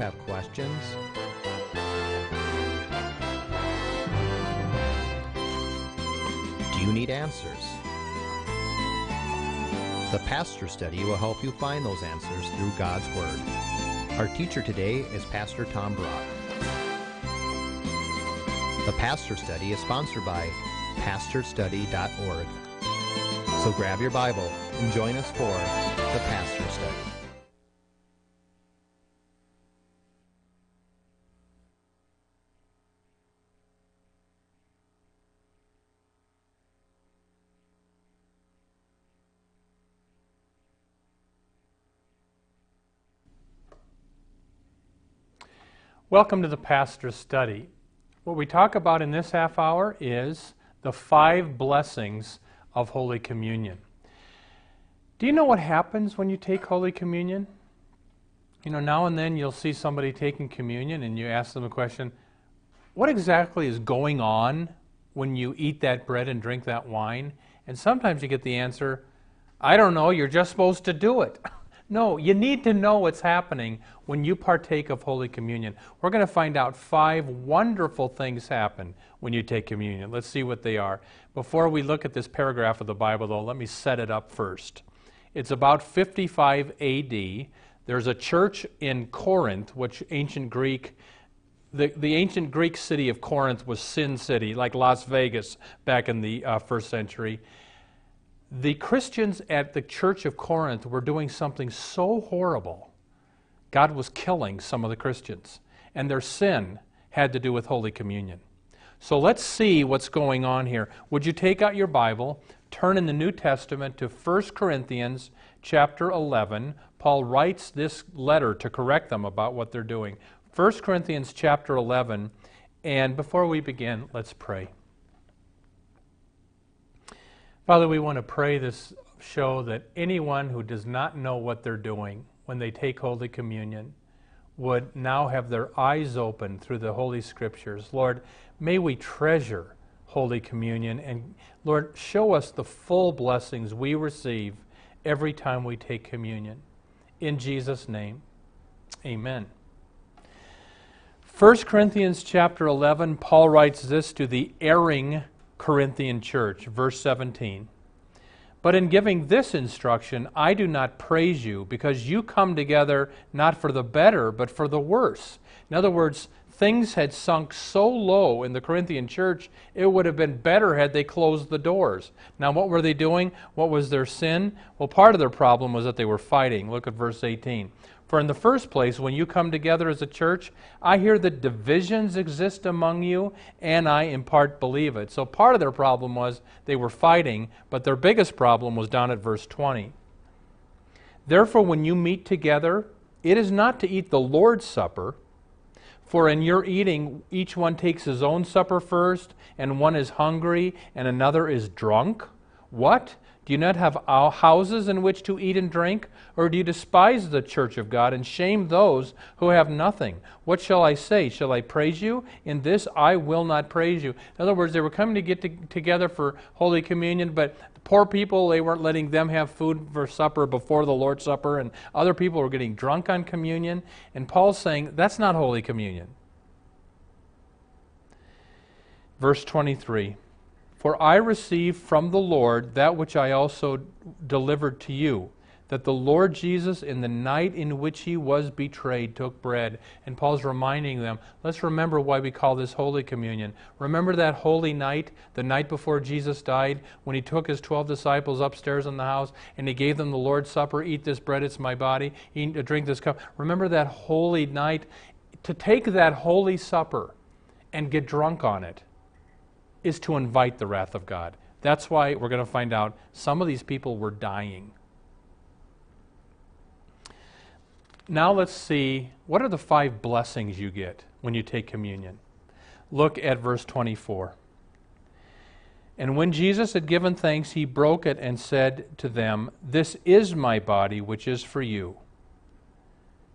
have questions? Do you need answers? The Pastor Study will help you find those answers through God's Word. Our teacher today is Pastor Tom Brock. The Pastor Study is sponsored by pastorstudy.org. So grab your Bible and join us for the Pastor Study. Welcome to the Pastor's Study. What we talk about in this half hour is the five blessings of Holy Communion. Do you know what happens when you take Holy Communion? You know, now and then you'll see somebody taking communion and you ask them a question What exactly is going on when you eat that bread and drink that wine? And sometimes you get the answer, I don't know, you're just supposed to do it. No, you need to know what's happening when you partake of Holy Communion. We're going to find out five wonderful things happen when you take communion. Let's see what they are. Before we look at this paragraph of the Bible, though, let me set it up first. It's about 55 AD. There's a church in Corinth, which ancient Greek the, the ancient Greek city of Corinth was Sin City, like Las Vegas back in the uh, first century the Christians at the church of Corinth were doing something so horrible. God was killing some of the Christians, and their sin had to do with Holy Communion. So let's see what's going on here. Would you take out your Bible, turn in the New Testament to 1 Corinthians chapter 11. Paul writes this letter to correct them about what they're doing. 1 Corinthians chapter 11. And before we begin, let's pray. Father, we want to pray this show that anyone who does not know what they're doing when they take Holy Communion would now have their eyes open through the Holy Scriptures. Lord, may we treasure Holy Communion and Lord, show us the full blessings we receive every time we take communion. In Jesus' name, amen. 1 Corinthians chapter 11, Paul writes this to the erring Corinthian church. Verse 17. But in giving this instruction, I do not praise you, because you come together not for the better, but for the worse. In other words, things had sunk so low in the Corinthian church, it would have been better had they closed the doors. Now, what were they doing? What was their sin? Well, part of their problem was that they were fighting. Look at verse 18. For in the first place, when you come together as a church, I hear that divisions exist among you, and I in part believe it. So part of their problem was they were fighting, but their biggest problem was down at verse 20. Therefore, when you meet together, it is not to eat the Lord's Supper, for in your eating, each one takes his own supper first, and one is hungry, and another is drunk. What? Do you not have houses in which to eat and drink? Or do you despise the church of God and shame those who have nothing? What shall I say? Shall I praise you? In this I will not praise you. In other words, they were coming to get to, together for Holy Communion, but the poor people, they weren't letting them have food for supper before the Lord's Supper, and other people were getting drunk on communion. And Paul's saying, that's not Holy Communion. Verse 23. For I received from the Lord that which I also delivered to you, that the Lord Jesus, in the night in which he was betrayed, took bread. And Paul's reminding them, let's remember why we call this Holy Communion. Remember that holy night, the night before Jesus died, when he took his 12 disciples upstairs in the house and he gave them the Lord's Supper eat this bread, it's my body, eat, uh, drink this cup. Remember that holy night? To take that holy supper and get drunk on it is to invite the wrath of God. That's why we're going to find out some of these people were dying. Now let's see what are the five blessings you get when you take communion. Look at verse 24. And when Jesus had given thanks, he broke it and said to them, This is my body, which is for you.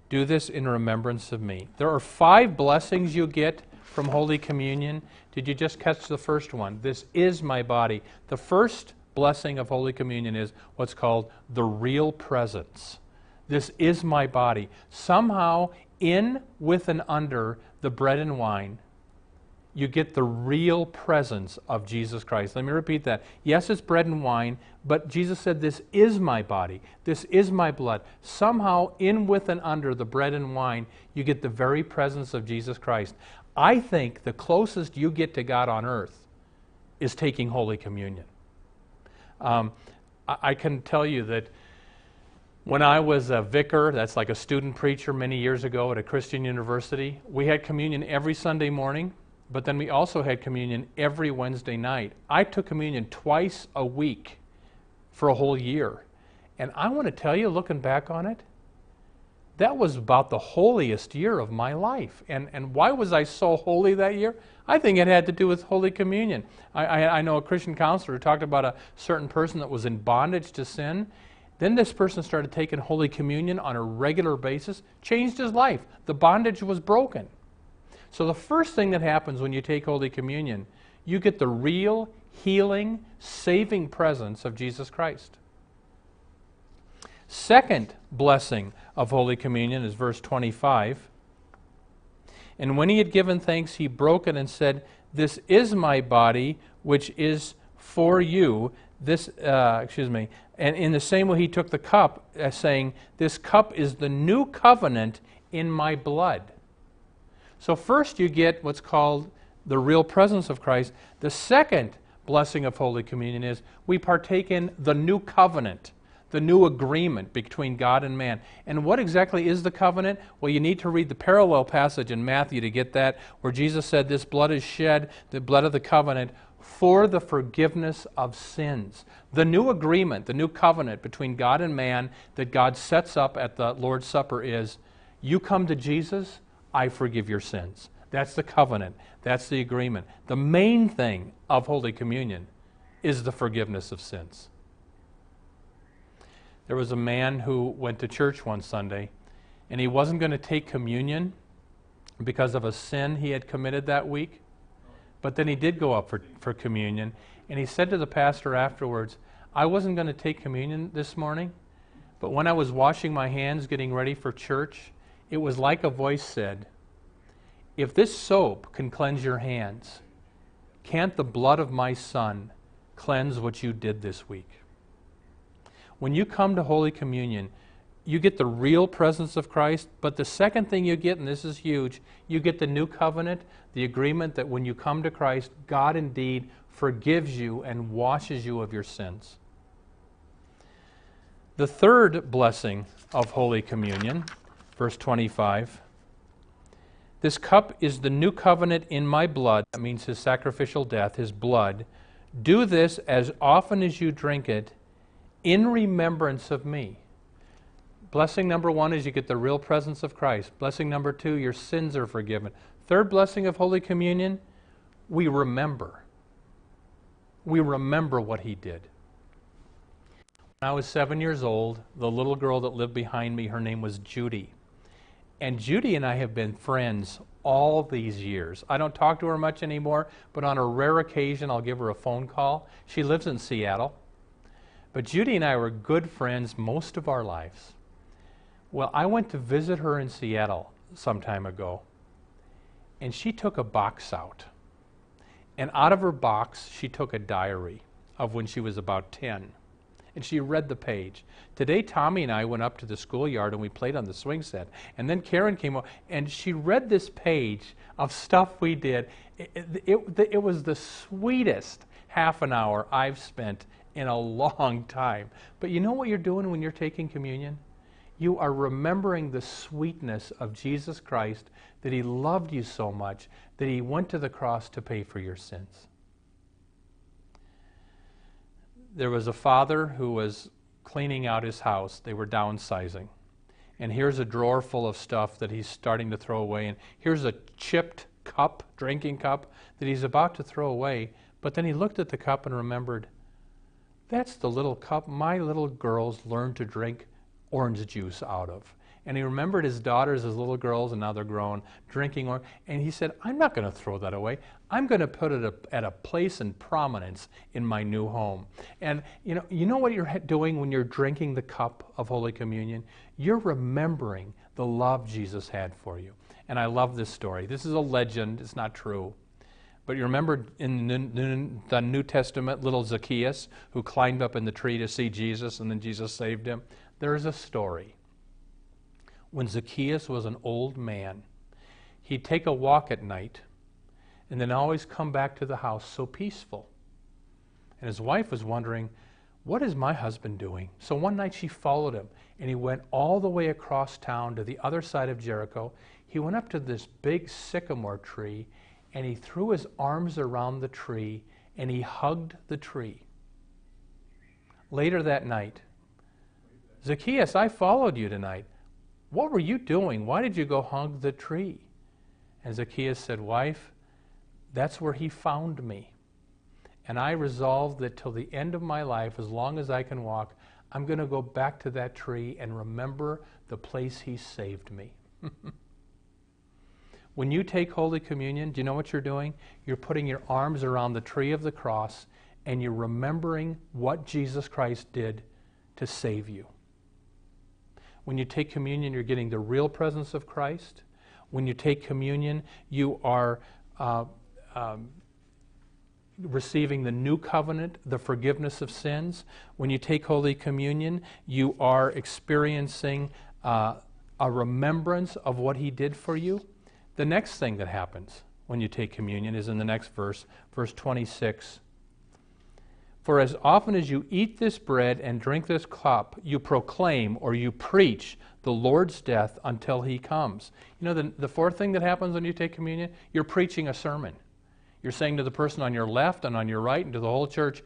Do this in remembrance of me. There are five blessings you get from Holy Communion. Did you just catch the first one? This is my body. The first blessing of Holy Communion is what's called the real presence. This is my body. Somehow, in, with, and under the bread and wine, you get the real presence of Jesus Christ. Let me repeat that. Yes, it's bread and wine, but Jesus said, This is my body, this is my blood. Somehow, in, with, and under the bread and wine, you get the very presence of Jesus Christ. I think the closest you get to God on earth is taking Holy Communion. Um, I, I can tell you that when I was a vicar, that's like a student preacher many years ago at a Christian university, we had communion every Sunday morning but then we also had communion every Wednesday night. I took communion twice a week for a whole year. And I want to tell you, looking back on it, that was about the holiest year of my life. And, and why was I so holy that year? I think it had to do with Holy Communion. I, I, I know a Christian counselor who talked about a certain person that was in bondage to sin. Then this person started taking Holy Communion on a regular basis, changed his life. The bondage was broken. So, the first thing that happens when you take Holy Communion, you get the real, healing, saving presence of Jesus Christ. Second blessing of Holy Communion is verse 25. And when he had given thanks, he broke it and said, This is my body, which is for you. This, uh, excuse me. And in the same way, he took the cup, uh, saying, This cup is the new covenant in my blood. So, first you get what's called the real presence of Christ. The second blessing of Holy Communion is we partake in the new covenant, the new agreement between God and man. And what exactly is the covenant? Well, you need to read the parallel passage in Matthew to get that, where Jesus said, This blood is shed, the blood of the covenant, for the forgiveness of sins. The new agreement, the new covenant between God and man that God sets up at the Lord's Supper is you come to Jesus I forgive your sins. That's the covenant. That's the agreement. The main thing of Holy Communion is the forgiveness of sins. There was a man who went to church one Sunday, and he wasn't going to take communion because of a sin he had committed that week. But then he did go up for, for communion, and he said to the pastor afterwards, I wasn't going to take communion this morning, but when I was washing my hands getting ready for church, it was like a voice said, If this soap can cleanse your hands, can't the blood of my Son cleanse what you did this week? When you come to Holy Communion, you get the real presence of Christ, but the second thing you get, and this is huge, you get the new covenant, the agreement that when you come to Christ, God indeed forgives you and washes you of your sins. The third blessing of Holy Communion verse 25. This cup is the new covenant in my blood. That means his sacrificial death, his blood. Do this as often as you drink it in remembrance of me. Blessing number one is you get the real presence of Christ. Blessing number two, your sins are forgiven. Third blessing of Holy Communion, we remember. We remember what he did. When I was seven years old, the little girl that lived behind me, her name was Judy. And Judy and I have been friends all these years. I don't talk to her much anymore, but on a rare occasion, I'll give her a phone call. She lives in Seattle. But Judy and I were good friends most of our lives. Well, I went to visit her in Seattle some time ago, and she took a box out. And out of her box, she took a diary of when she was about 10 and she read the page. Today, Tommy and I went up to the schoolyard and we played on the swing set. And then Karen came up and she read this page of stuff we did. It, it, it, it was the sweetest half an hour I've spent in a long time. But you know what you're doing when you're taking communion? You are remembering the sweetness of Jesus Christ, that He loved you so much, that He went to the cross to pay for your sins there was a father who was cleaning out his house. They were downsizing. And here's a drawer full of stuff that he's starting to throw away. And here's a chipped cup, drinking cup, that he's about to throw away. But then he looked at the cup and remembered that's the little cup my little girls learned to drink orange juice out of. And he remembered his daughters as little girls, and now they're grown, drinking orange. And he said, I'm not going to throw that away. I'm going to put it at a place and prominence in my new home. And you know, you know what you're doing when you're drinking the cup of Holy Communion? You're remembering the love Jesus had for you. And I love this story. This is a legend, it's not true. But you remember in the New Testament, little Zacchaeus who climbed up in the tree to see Jesus and then Jesus saved him? There's a story. When Zacchaeus was an old man, he'd take a walk at night and then always come back to the house so peaceful. And his wife was wondering, What is my husband doing? So one night she followed him and he went all the way across town to the other side of Jericho. He went up to this big sycamore tree and he threw his arms around the tree and he hugged the tree. Later that night, Zacchaeus, I followed you tonight. What were you doing? Why did you go hug the tree? And Zacchaeus said, Wife, that's where he found me. And I resolved that till the end of my life, as long as I can walk, I'm going to go back to that tree and remember the place he saved me. When you take Holy Communion, do you know what you're doing? You're putting your arms around the tree of the cross and you're remembering what Jesus Christ did to save you. When you take communion, you're getting the real presence of Christ. When you take communion, you are uh, um, receiving the new covenant, the forgiveness of sins. When you take Holy Communion, you are experiencing uh, a remembrance of what He did for you. The next thing that happens when you take communion is in the next verse, verse 26. For as often as you eat this bread and drink this cup, you proclaim or you preach the Lord's death until he comes. You know, the, the fourth thing that happens when you take communion, you're preaching a sermon. You're saying to the person on your left and on your right and to the whole church,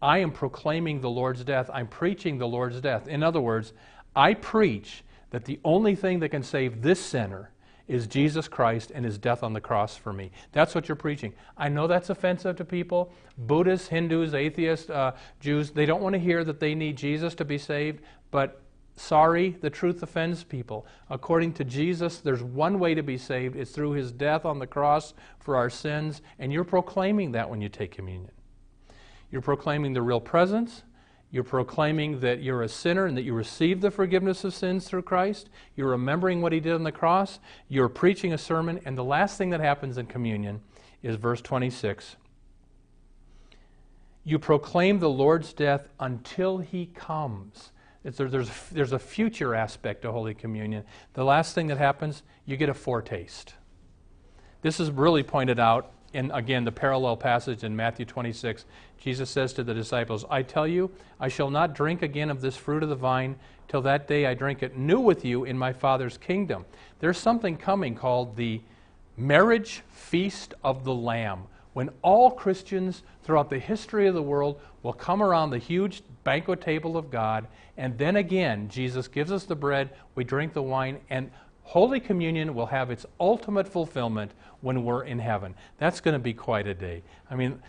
I am proclaiming the Lord's death. I'm preaching the Lord's death. In other words, I preach that the only thing that can save this sinner is Jesus Christ and his death on the cross for me. That's what you're preaching. I know that's offensive to people. Buddhists, Hindus, atheists, uh, Jews, they don't want to hear that they need Jesus to be saved, but sorry, the truth offends people. According to Jesus, there's one way to be saved it's through his death on the cross for our sins, and you're proclaiming that when you take communion. You're proclaiming the real presence you're proclaiming that you're a sinner and that you receive the forgiveness of sins through Christ. You're remembering what he did on the cross. You're preaching a sermon. And the last thing that happens in communion is verse 26. You proclaim the Lord's death until he comes. there's, there's a future aspect to Holy Communion. The last thing that happens, you get a foretaste. This is really pointed out in, again, the parallel passage in Matthew 26, Jesus says to the disciples, I tell you, I shall not drink again of this fruit of the vine till that day I drink it new with you in my Father's kingdom. There's something coming called the marriage feast of the Lamb, when all Christians throughout the history of the world will come around the huge banquet table of God, and then again, Jesus gives us the bread, we drink the wine, and Holy Communion will have its ultimate fulfillment when we're in heaven. That's going to be quite a day. I mean,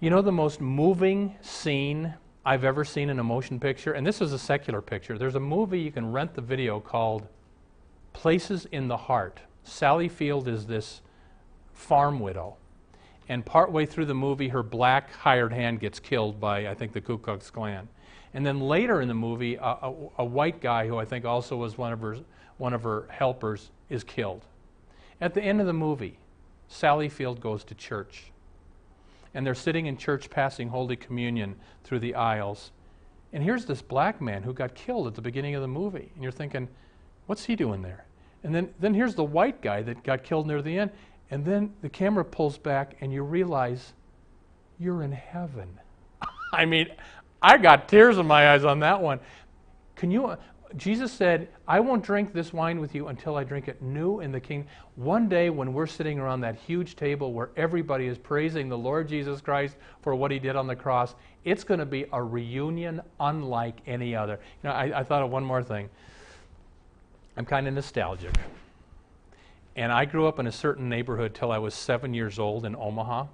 you know the most moving scene I've ever seen in a motion picture? And this is a secular picture. There's a movie, you can rent the video called Places in the Heart. Sally Field is this farm widow. And partway through the movie, her black hired hand gets killed by, I think, the Ku Klux Klan. And then later in the movie, a, a, a white guy who I think also was one of her one of her helpers is killed. At the end of the movie, Sally Field goes to church. And they're sitting in church passing Holy Communion through the aisles. And here's this black man who got killed at the beginning of the movie. And you're thinking, what's he doing there? And then, then here's the white guy that got killed near the end. And then the camera pulls back and you realize you're in heaven. I mean, I got tears in my eyes on that one. Can you Jesus said, I won't drink this wine with you until I drink it new in the kingdom. One day when we're sitting around that huge table where everybody is praising the Lord Jesus Christ for what he did on the cross, it's going to be a reunion unlike any other. You know, I, I thought of one more thing. I'm kind of nostalgic. And I grew up in a certain neighborhood till I was seven years old in Omaha.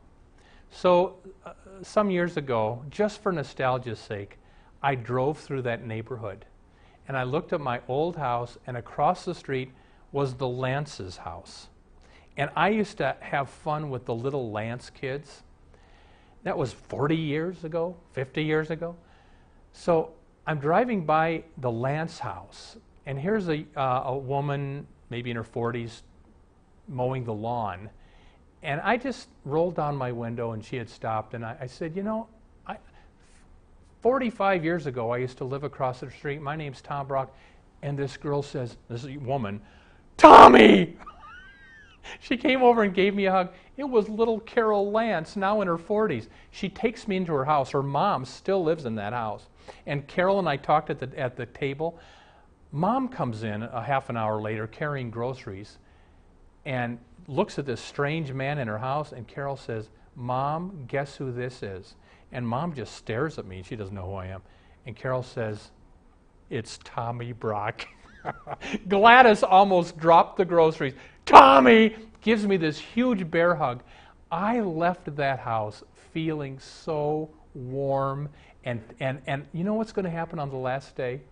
So, uh, some years ago, just for nostalgia's sake, I drove through that neighborhood and I looked at my old house, and across the street was the Lance's house. And I used to have fun with the little Lance kids. That was 40 years ago, 50 years ago. So I'm driving by the Lance house, And here's a, uh, a woman, maybe in her 40s, mowing the lawn. And I just rolled down my window and she had stopped. And I, I said, You know, 45 years ago, I used to live across the street. My name's Tom Brock. And this girl says, This is a woman, Tommy! she came over and gave me a hug. It was little Carol Lance, now in her 40s. She takes me into her house. Her mom still lives in that house. And Carol and I talked at the, at the table. Mom comes in a half an hour later carrying groceries and looks at this strange man in her house. And Carol says, Mom, guess who this is? And mom just stares at me. She doesn't know who I am. And Carol says, It's Tommy Brock. Gladys almost dropped the groceries. Tommy gives me this huge bear hug. I left that house feeling so warm. And, and, and you know what's going to happen on the last day?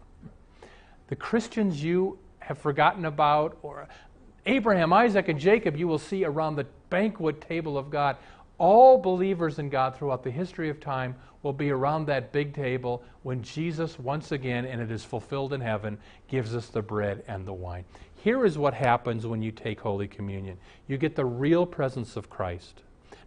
The Christians you have forgotten about, or Abraham, Isaac, and Jacob, you will see around the banquet table of God. All believers in God throughout the history of time will be around that big table when Jesus, once again, and it is fulfilled in heaven, gives us the bread and the wine. Here is what happens when you take Holy Communion you get the real presence of Christ.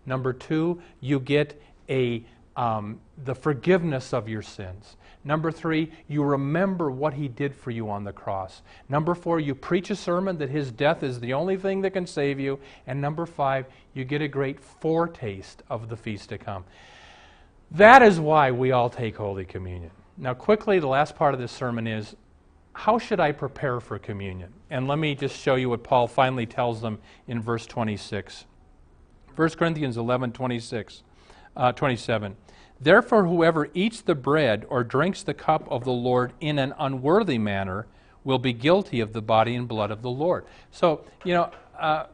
Number two, you get a, um, the forgiveness of your sins. Number three, you remember what he did for you on the cross. Number four, you preach a sermon that his death is the only thing that can save you. And number five, you get a great foretaste of the feast to come. That is why we all take Holy Communion. Now, quickly, the last part of this sermon is how should I prepare for communion? And let me just show you what Paul finally tells them in verse 26. 1 Corinthians 11 26, uh, 27. Therefore, whoever eats the bread or drinks the cup of the Lord in an unworthy manner will be guilty of the body and blood of the Lord. So, you know, uh,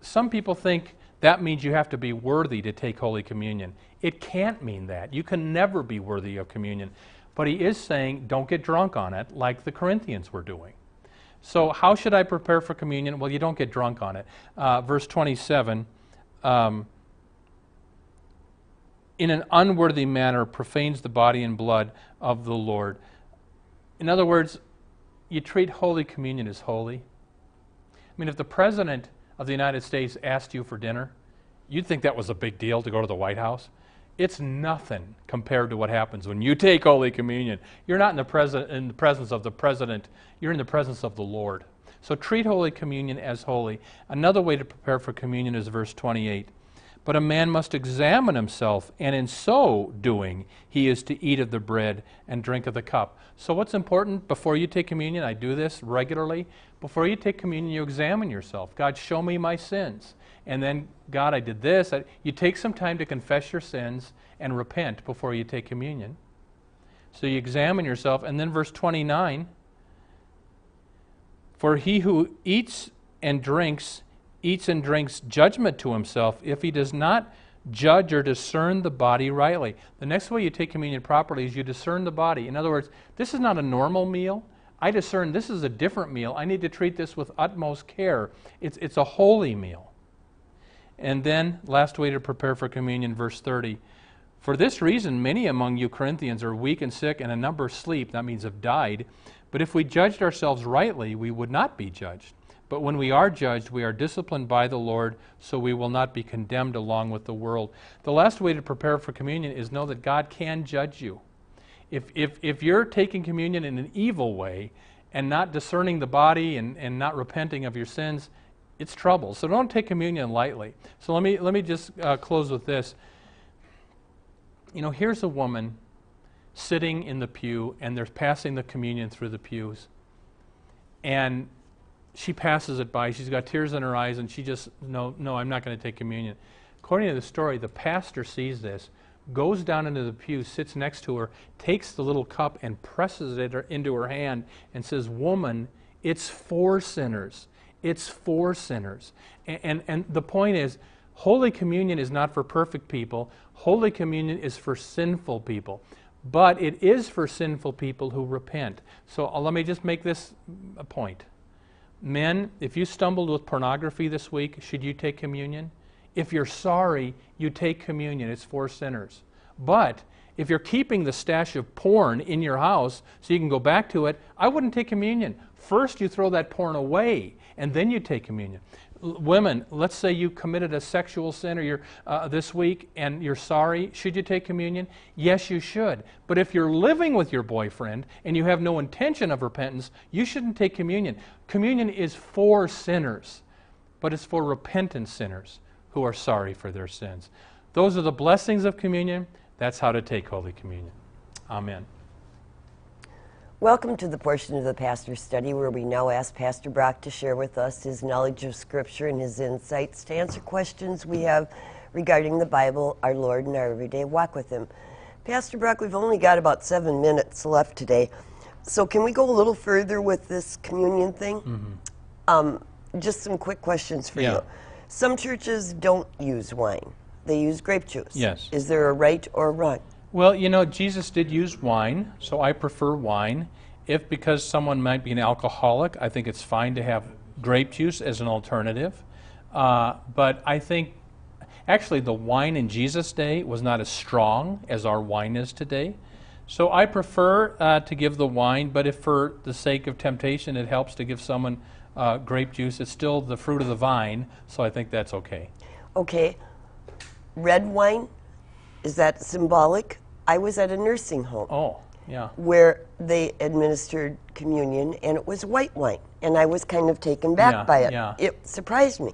some people think that means you have to be worthy to take Holy Communion. It can't mean that. You can never be worthy of communion. But he is saying, don't get drunk on it like the Corinthians were doing. So, how should I prepare for communion? Well, you don't get drunk on it. Uh, verse 27. Um, in an unworthy manner profanes the body and blood of the Lord. In other words, you treat Holy Communion as holy. I mean, if the President of the United States asked you for dinner, you'd think that was a big deal to go to the White House. It's nothing compared to what happens when you take Holy Communion. You're not in the, pres- in the presence of the President, you're in the presence of the Lord. So treat Holy Communion as holy. Another way to prepare for communion is verse 28. But a man must examine himself, and in so doing, he is to eat of the bread and drink of the cup. So, what's important before you take communion? I do this regularly. Before you take communion, you examine yourself. God, show me my sins. And then, God, I did this. You take some time to confess your sins and repent before you take communion. So, you examine yourself. And then, verse 29 For he who eats and drinks eats and drinks judgment to himself if he does not judge or discern the body rightly. The next way you take communion properly is you discern the body. In other words, this is not a normal meal. I discern this is a different meal. I need to treat this with utmost care. It's, it's a holy meal. And then, last way to prepare for communion, verse 30. For this reason, many among you Corinthians are weak and sick, and a number sleep. That means have died. But if we judged ourselves rightly, we would not be judged. But when we are judged, we are disciplined by the Lord, so we will not be condemned along with the world. The last way to prepare for communion is know that God can judge you. If, if, if you're taking communion in an evil way and not discerning the body and, and not repenting of your sins, it's trouble. So don't take communion lightly. So let me, let me just uh, close with this. You know, here's a woman sitting in the pew, and they're passing the communion through the pews. And she passes it by. She's got tears in her eyes, and she just, no, no, I'm not going to take communion. According to the story, the pastor sees this, goes down into the pew, sits next to her, takes the little cup and presses it into her hand and says, Woman, it's for sinners. It's for sinners. And, and, and the point is, Holy Communion is not for perfect people, Holy Communion is for sinful people. But it is for sinful people who repent. So uh, let me just make this a point. Men, if you stumbled with pornography this week, should you take communion? If you're sorry, you take communion. It's for sinners. But if you're keeping the stash of porn in your house so you can go back to it, I wouldn't take communion. First, you throw that porn away, and then you take communion. Women, let's say you committed a sexual sin or you're, uh, this week and you're sorry. Should you take communion? Yes, you should. But if you're living with your boyfriend and you have no intention of repentance, you shouldn't take communion. Communion is for sinners, but it's for repentant sinners who are sorry for their sins. Those are the blessings of communion. That's how to take Holy Communion. Amen. Welcome to the portion of the pastor's study where we now ask Pastor Brock to share with us his knowledge of Scripture and his insights to answer questions we have regarding the Bible, our Lord, and our everyday walk with Him. Pastor Brock, we've only got about seven minutes left today, so can we go a little further with this communion thing? Um, just some quick questions for Yeah. you. Some churches don't use wine, they use grape juice. Yes. Is there a right or a wrong? Well, you know, Jesus did use wine, so I prefer wine. If because someone might be an alcoholic, I think it's fine to have grape juice as an alternative. Uh, but I think actually the wine in Jesus' day was not as strong as our wine is today. So I prefer uh, to give the wine, but if for the sake of temptation it helps to give someone uh, grape juice, it's still the fruit of the vine, so I think that's okay. Okay, red wine, is that symbolic? I was at a nursing home Oh, yeah. where they administered communion and it was white wine. And I was kind of taken back Yeah, by it. yeah. It surprised me.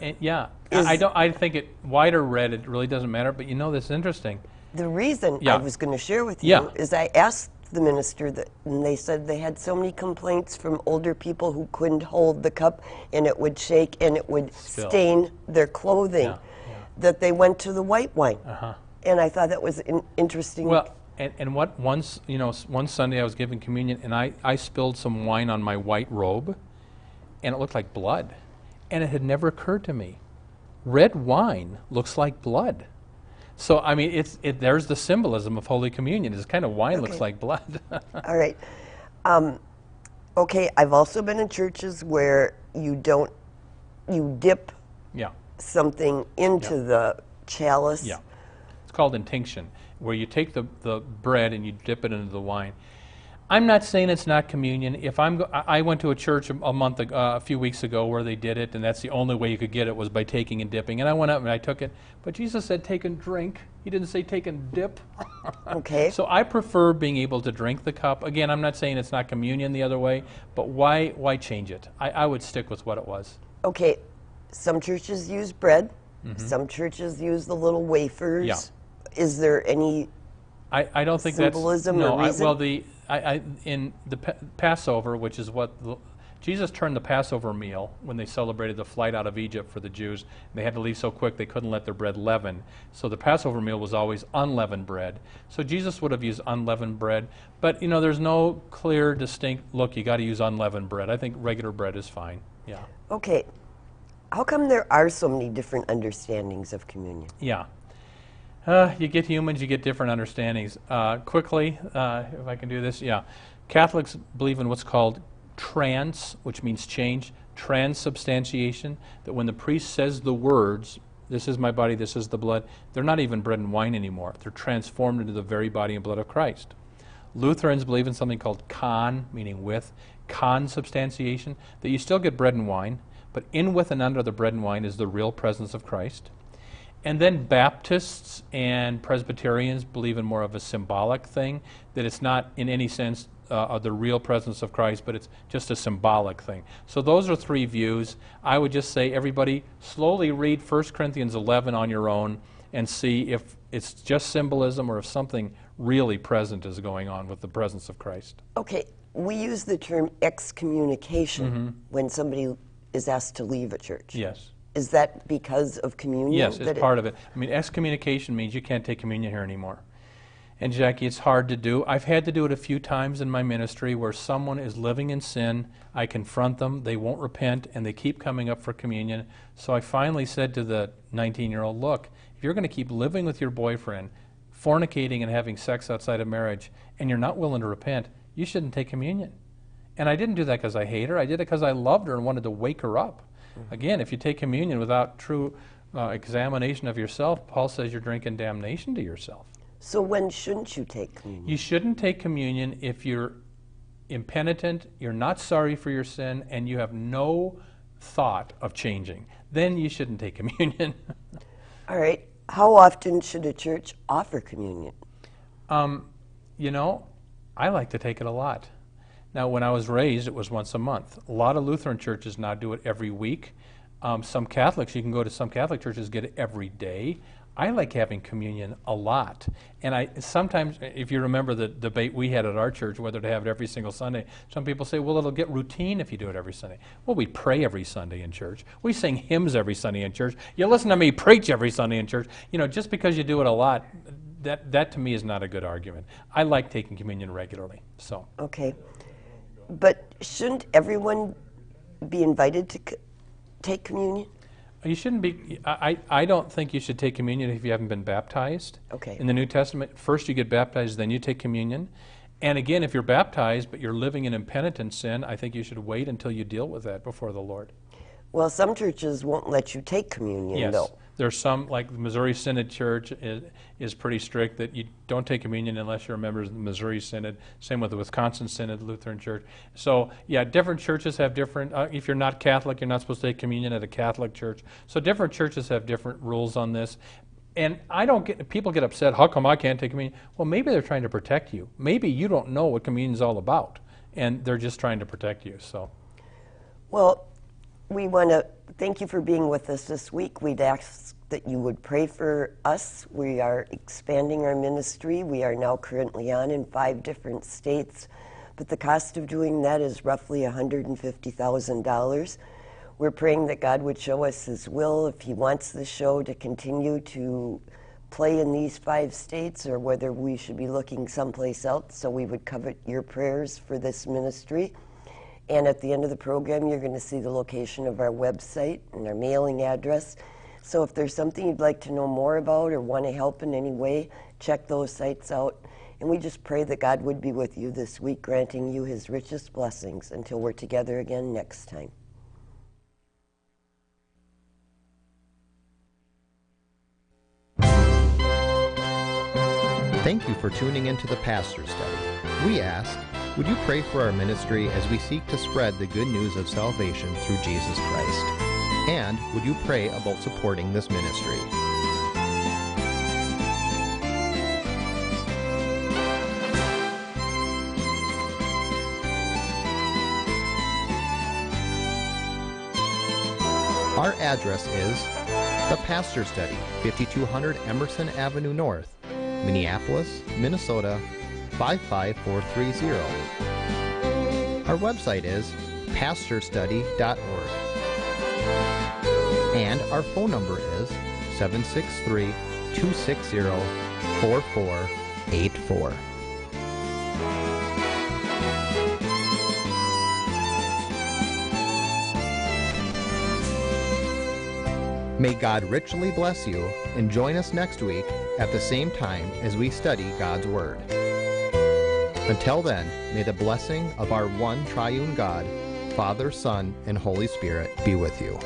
And, yeah, Is- I don't. I think it white or red. It really doesn't matter. But you know, this is interesting. The reason Yeah. I was going to share with you Yeah. is I asked the minister that, and they said they had so many complaints from older people who couldn't hold the cup and it would shake and it would stain their clothing, that they went to the white wine. Uh-huh. And I thought that was an interesting. Well, and, and what once you know, one Sunday I was giving communion, and I I spilled some wine on my white robe, and it looked like blood, and it had never occurred to me, red wine looks like blood. So I mean, it's it. There's the symbolism of Holy Communion. It's kind of wine looks like blood. All right. Um, okay, I've also been in churches where you don't, you dip yeah. something into the chalice. Yeah. Called intinction, where you take the, the bread and you dip it into the wine. I'm not saying it's not communion. If I'm, I went to a church a, month, uh, a few weeks ago, where they did it, and that's the only way you could get it was by taking and dipping. And I went up and I took it, but Jesus said take and drink. He didn't say take and dip. Okay. So I prefer being able to drink the cup. Again, I'm not saying it's not communion the other way, but why, why change it? I, I would stick with what it was. Okay, some churches use bread. Some churches use the little wafers. Mm-hmm. Yeah. Is there any? I, I don't think Symbolism that's or no. I, reason? well, the I, I in the pa- Passover, which is what the, Jesus turned the Passover meal when they celebrated the flight out of Egypt for the Jews. They had to leave so quick they couldn't let their bread leaven. So the Passover meal was always unleavened bread. So Jesus would have used unleavened bread. But you know, there's no clear, distinct look. You got to use unleavened bread. I think regular bread is fine. Yeah. Okay, how come there are so many different understandings of communion? Yeah. Uh, you get humans, you get different understandings. Uh, quickly, uh, if I can do this, yeah. Catholics believe in what's called trans, which means change, transubstantiation, that when the priest says the words, this is my body, this is the blood, they're not even bread and wine anymore. They're transformed into the very body and blood of Christ. Lutherans believe in something called con, meaning with, consubstantiation, that you still get bread and wine, but in, with, and under the bread and wine is the real presence of Christ. And then Baptists and Presbyterians believe in more of a symbolic thing, that it's not in any sense uh, the real presence of Christ, but it's just a symbolic thing. So those are three views. I would just say, everybody, slowly read 1 Corinthians 11 on your own and see if it's just symbolism or if something really present is going on with the presence of Christ. Okay, we use the term excommunication Mm-hmm. when somebody is asked to leave a church. Yes. Is that because of communion? Yes, it's part of it. I mean, excommunication means you can't take communion here anymore. And Jackie, it's hard to do. I've had to do it a few times in my ministry where someone is living in sin. I confront them, they won't repent, and they keep coming up for communion. So I finally said to the 19 year old, Look, if you're going to keep living with your boyfriend, fornicating and having sex outside of marriage, and you're not willing to repent, you shouldn't take communion. And I didn't do that because I hate her. I did it because I loved her and wanted to wake her up. Again, if you take communion without true uh, examination of yourself, Paul says you're drinking damnation to yourself. So when shouldn't you take communion? You shouldn't take communion if you're impenitent, you're not sorry for your sin, and you have no thought of changing, then you shouldn't take communion. All right. How often should a church offer communion? um, you know, I like to take it a lot. Now, when I was raised, it was once a month. A lot of Lutheran churches now do it every week. Um, some Catholics, you can go to some Catholic churches, get it every day. I like having communion a lot. And I sometimes, if you remember the debate we had at our church, whether to have it every single Sunday, some people say, well, it'll get routine if you do it every Sunday. Well, we pray every Sunday in church. We sing hymns every Sunday in church. You listen to me preach every Sunday in church. You know, just because you do it a lot, that, that to me is not a good argument. I like taking communion regularly. So, Okay. But shouldn't everyone be invited to c- take communion? you shouldn't be, I, I don't think you should take communion if you haven't been baptized. Okay. In the New Testament, first you get baptized, then you take communion. And again, if you're baptized but you're living in impenitent sin, I think you should wait until you deal with that before the Lord. Well, some churches won't let you take communion, Yes. though. There's some, like the Missouri Synod Church is, is pretty strict that you don't take communion unless you're a member of the Missouri Synod. Same with the Wisconsin Synod Lutheran Church. So, yeah, different churches have different, uh, if you're not Catholic, you're not supposed to take communion at a Catholic church. So, different churches have different rules on this. And I don't get, people get upset, how come I can't take communion? Well, maybe they're trying to protect you. Maybe you don't know what communion's all about, and they're just trying to protect you, so. Well, we want to thank you for being with us this week. We'd ask that you would pray for us. We are expanding our ministry. We are now currently on in five different states, but the cost of doing that is roughly $150,000. We're praying that God would show us His will if He wants the show to continue to play in these five states or whether we should be looking someplace else. So we would covet your prayers for this ministry. And at the end of the program, you're going to see the location of our website and our mailing address. So if there's something you'd like to know more about or want to help in any way, check those sites out. And we just pray that God would be with you this week, granting you his richest blessings until we're together again next time. Thank you for tuning into the Pastor Study. We ask, would you pray for our ministry as we seek to spread the good news of salvation through Jesus Christ? And would you pray about supporting this ministry? Our address is The Pastor Study, 5200 Emerson Avenue North, Minneapolis, Minnesota 55430. Our website is pastorstudy.org. And our phone number is 763 260 4484. May God richly bless you and join us next week at the same time as we study God's Word. Until then, may the blessing of our one triune God, Father, Son, and Holy Spirit be with you.